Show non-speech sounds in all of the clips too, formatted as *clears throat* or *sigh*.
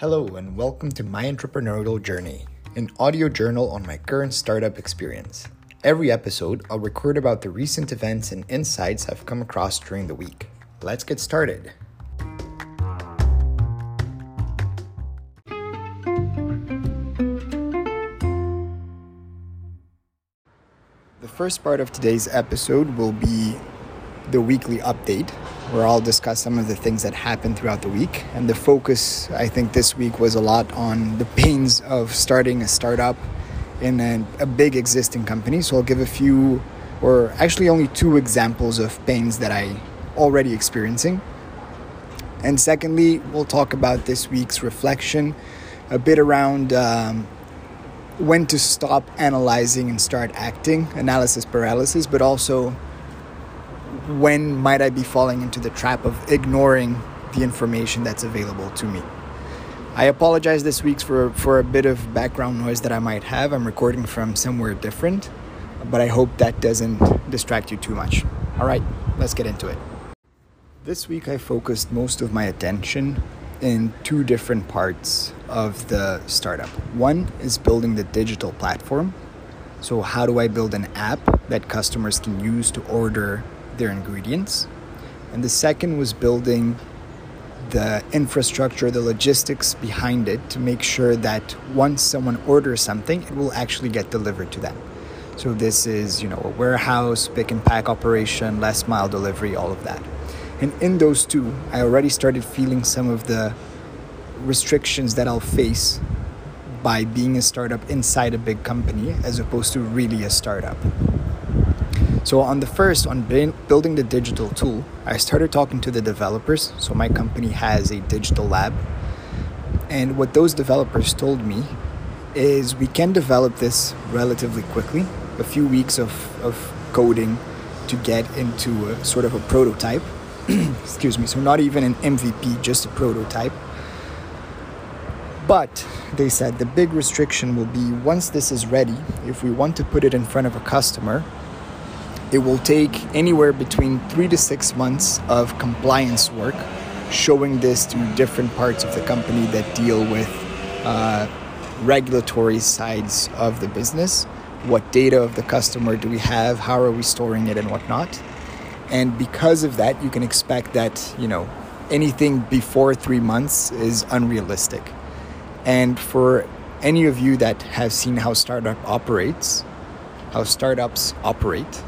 Hello, and welcome to My Entrepreneurial Journey, an audio journal on my current startup experience. Every episode, I'll record about the recent events and insights I've come across during the week. Let's get started. The first part of today's episode will be the weekly update, where I'll discuss some of the things that happened throughout the week. And the focus, I think, this week was a lot on the pains of starting a startup in a, a big existing company. So I'll give a few, or actually only two examples of pains that I already experiencing. And secondly, we'll talk about this week's reflection, a bit around um, when to stop analyzing and start acting, analysis paralysis, but also when might I be falling into the trap of ignoring the information that's available to me. I apologize this week for, for a bit of background noise that I might have. I'm recording from somewhere different, but I hope that doesn't distract you too much. All right, let's get into it. This week I focused most of my attention in two different parts of the startup. One is building the digital platform. So, how do I build an app that customers can use to order their ingredients. And the second was building the infrastructure, the logistics behind it to make sure that once someone orders something, it will actually get delivered to them. So this is, you know, a warehouse, pick and pack operation, last mile delivery, all of that. And in those two, I already started feeling some of the restrictions that I'll face by being a startup inside a big company as opposed to really a startup. So on the first, on building the digital tool, I started talking to the developers. So my company has a digital lab. And what those developers told me is we can develop this relatively quickly, a few weeks of, of coding to get into a sort of a prototype. *clears throat* Excuse me, so not even an MVP, just a prototype. But they said the big restriction will be once this is ready, if we want to put it in front of a customer, it will take anywhere between three to six months of compliance work, showing this to different parts of the company that deal with uh, regulatory sides of the business. What data of the customer do we have? How are we storing it and whatnot? And because of that, you can expect that, you know, anything before three months is unrealistic. And for any of you that have seen how startup operates, how startups operate,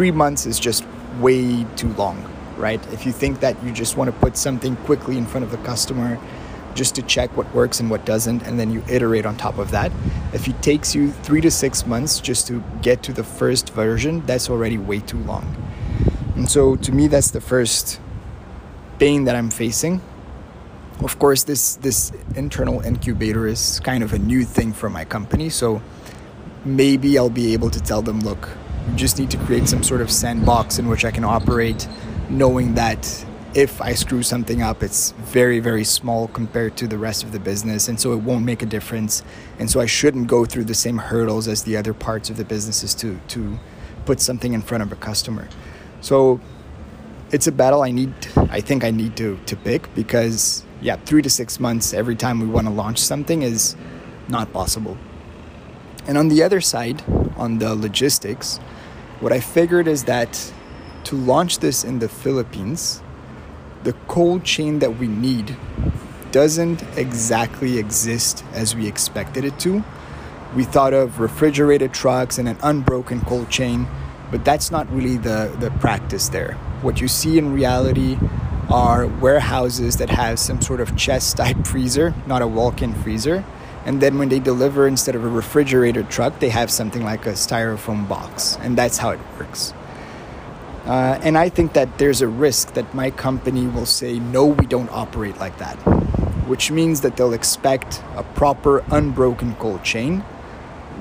three months is just way too long, right? If you think that you just want to put something quickly in front of the customer just to check what works and what doesn't, and then you iterate on top of that, if it takes you three to six months just to get to the first version, that's already way too long. And so to me, that's the first pain that I'm facing. Of course, this this internal incubator is kind of a new thing for my company, so maybe I'll be able to tell them, look, just need to create some sort of sandbox in which I can operate, knowing that if I screw something up, it's very, very small compared to the rest of the business, and so it won't make a difference. And so I shouldn't go through the same hurdles as the other parts of the businesses to to put something in front of a customer. So it's a battle I need. I think I need to to pick because yeah, three to six months every time we want to launch something is not possible. And on the other side, on the logistics, what I figured is that to launch this in the Philippines, the cold chain that we need doesn't exactly exist as we expected it to. We thought of refrigerated trucks and an unbroken cold chain, but that's not really the, the practice there. What you see in reality are warehouses that have some sort of chest type *laughs* freezer, not a walk in freezer and then when they deliver instead of a refrigerator truck they have something like a styrofoam box. And that's how it works. Uh, and i think that there's a risk that my company will say no we don't operate like that. Which means that they'll expect a proper unbroken cold chain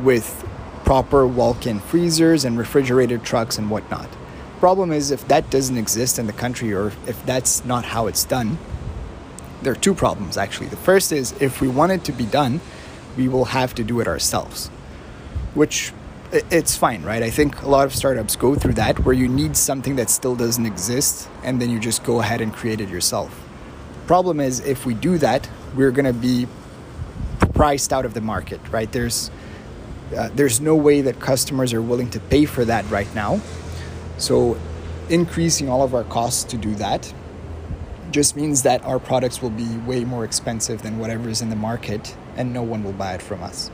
with proper walk-in freezers and refrigerated trucks and whatnot. Problem is if that doesn't exist in the country or if that's not how it's done there are two problems actually. The first is if we want it to be done, we will have to do it ourselves, which it's fine, right? I think a lot of startups go through that where you need something that still doesn't exist and then you just go ahead and create it yourself. Problem is, if we do that, we're going to be priced out of the market, right? There's uh, there's no way that customers are willing to pay for that right now. So increasing all of our costs to do that just means that our products will be way more expensive than whatever is in the market and no one will buy it from us.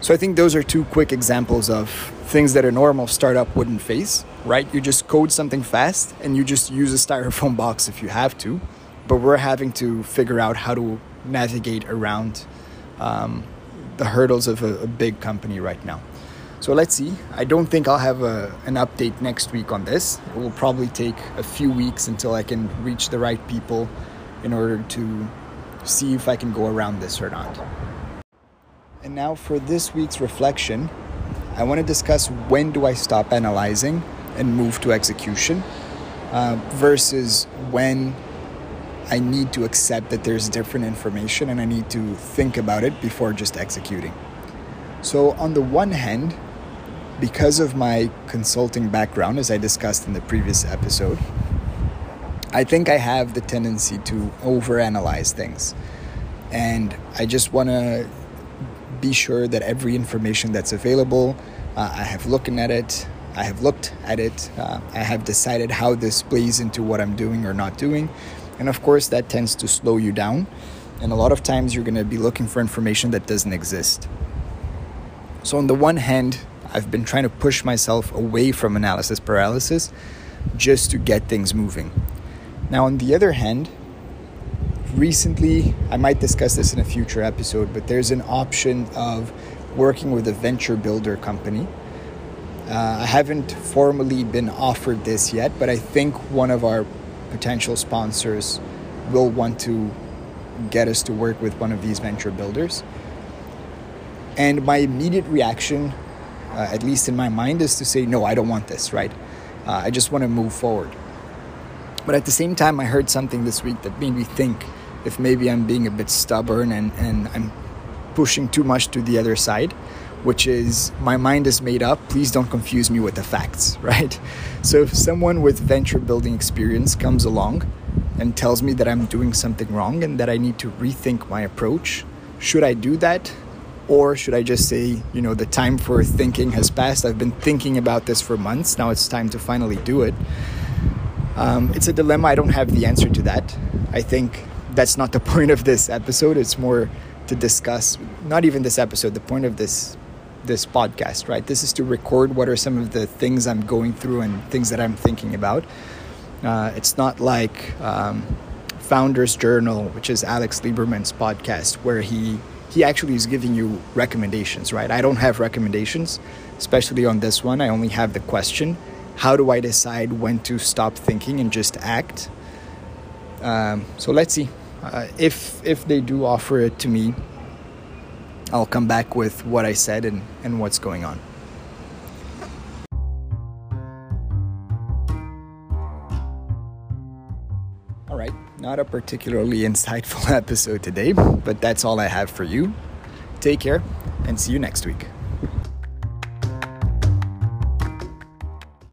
So I think those are two quick examples of things that a normal startup wouldn't face, right? You just code something fast and you just use a styrofoam box if you have to, but we're having to figure out how to navigate around um, the hurdles of a, a, big company right now. So let's see. I don't think I'll have a, an update next week on this. It will probably take a few weeks until I can reach the right people in order to see if I can go around this or not. And now for this week's reflection, I want to discuss when do I stop analyzing and move to execution uh, versus when I need to accept that there's different information and I need to think about it before just executing. So, on the one hand, because of my consulting background, as I discussed in the previous episode, I think I have the tendency to overanalyze things. And I just want to be sure that every information that's available, uh, I have looked at it. I have looked at it. Uh, I have decided how this plays into what I'm doing or not doing. And of course, that tends to slow you down. And a lot of times, you're going to be looking for information that doesn't exist. So, on the one hand, I've been trying to push myself away from analysis paralysis just to get things moving. Now, on the other hand, recently, I might discuss this in a future episode, but there's an option of working with a venture builder company. Uh, I haven't formally been offered this yet, but I think one of our potential sponsors will want to get us to work with one of these venture builders. And my immediate reaction, uh, at least in my mind, is to say, no, I don't want this, right? Uh, I just want to move forward. But at the same time, I heard something this week that made me think if maybe I'm being a bit stubborn and, and I'm pushing too much to the other side, which is my mind is made up. Please don't confuse me with the facts, *laughs* right? So if someone with venture building experience comes along and tells me that I'm doing something wrong and that I need to rethink my approach, should I do that? Or should I just say, you know, the time for thinking has passed? I've been thinking about this for months. Now it's time to finally do it. Um, it's a dilemma. I don't have the answer to that. I think that's not the *laughs* point of this episode. It's more to discuss, not even this episode, the point of this this podcast, right? This is to record what are some of the things I'm going through and things that I'm thinking about. Uh, it's not like um, Founders Journal, which is Alex Lieberman's podcast, where he he actually is giving you recommendations, right? I don't have recommendations, especially on this one. I only have the question: How do I decide when to stop thinking and just act? Um, so let's see uh, if if they do offer it to me I'll come back with what I said and, and what's going on. Right, not a particularly insightful *laughs* episode today, but that's all I have for you. Take care and see you next week.